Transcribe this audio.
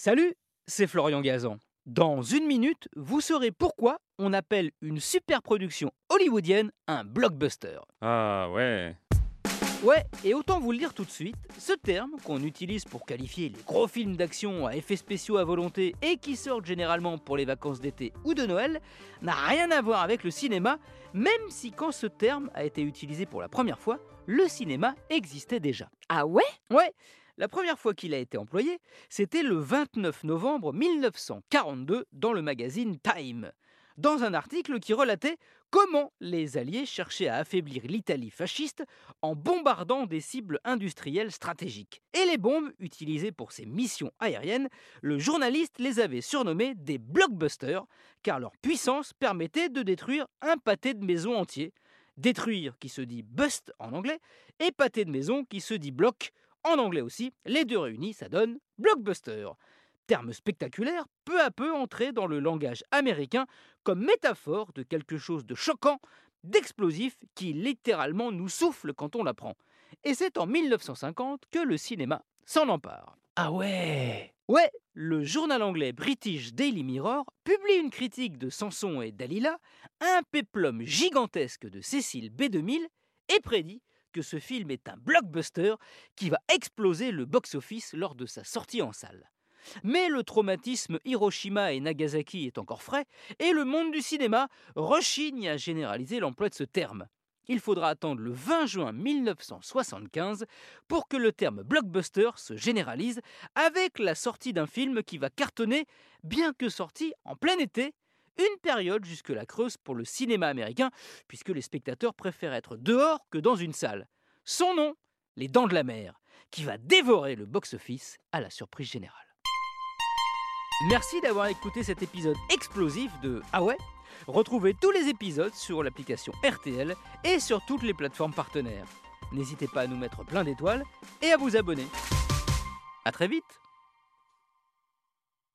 Salut, c'est Florian Gazan. Dans une minute, vous saurez pourquoi on appelle une super production hollywoodienne un blockbuster. Ah ouais. Ouais, et autant vous le dire tout de suite, ce terme qu'on utilise pour qualifier les gros films d'action à effets spéciaux à volonté et qui sortent généralement pour les vacances d'été ou de Noël, n'a rien à voir avec le cinéma, même si quand ce terme a été utilisé pour la première fois, le cinéma existait déjà. Ah ouais? Ouais, la première fois qu'il a été employé, c'était le 29 novembre 1942 dans le magazine Time, dans un article qui relatait comment les Alliés cherchaient à affaiblir l'Italie fasciste en bombardant des cibles industrielles stratégiques. Et les bombes utilisées pour ces missions aériennes, le journaliste les avait surnommées des blockbusters, car leur puissance permettait de détruire un pâté de maison entier. Détruire qui se dit bust en anglais, et pâté de maison qui se dit bloc en anglais aussi, les deux réunis, ça donne blockbuster. Terme spectaculaire, peu à peu entré dans le langage américain comme métaphore de quelque chose de choquant, d'explosif, qui littéralement nous souffle quand on l'apprend. Et c'est en 1950 que le cinéma s'en empare. Ah ouais Ouais, le journal anglais British Daily Mirror publie une critique de Samson et Dalila, un péplum gigantesque de Cécile B2000, et prédit que ce film est un blockbuster qui va exploser le box-office lors de sa sortie en salle. Mais le traumatisme Hiroshima et Nagasaki est encore frais, et le monde du cinéma rechigne à généraliser l'emploi de ce terme. Il faudra attendre le 20 juin 1975 pour que le terme blockbuster se généralise avec la sortie d'un film qui va cartonner, bien que sorti en plein été, une période jusque-là creuse pour le cinéma américain, puisque les spectateurs préfèrent être dehors que dans une salle. Son nom, Les Dents de la Mer, qui va dévorer le box-office à la surprise générale. Merci d'avoir écouté cet épisode explosif de Ah ouais? Retrouvez tous les épisodes sur l'application RTL et sur toutes les plateformes partenaires. N'hésitez pas à nous mettre plein d'étoiles et à vous abonner. A très vite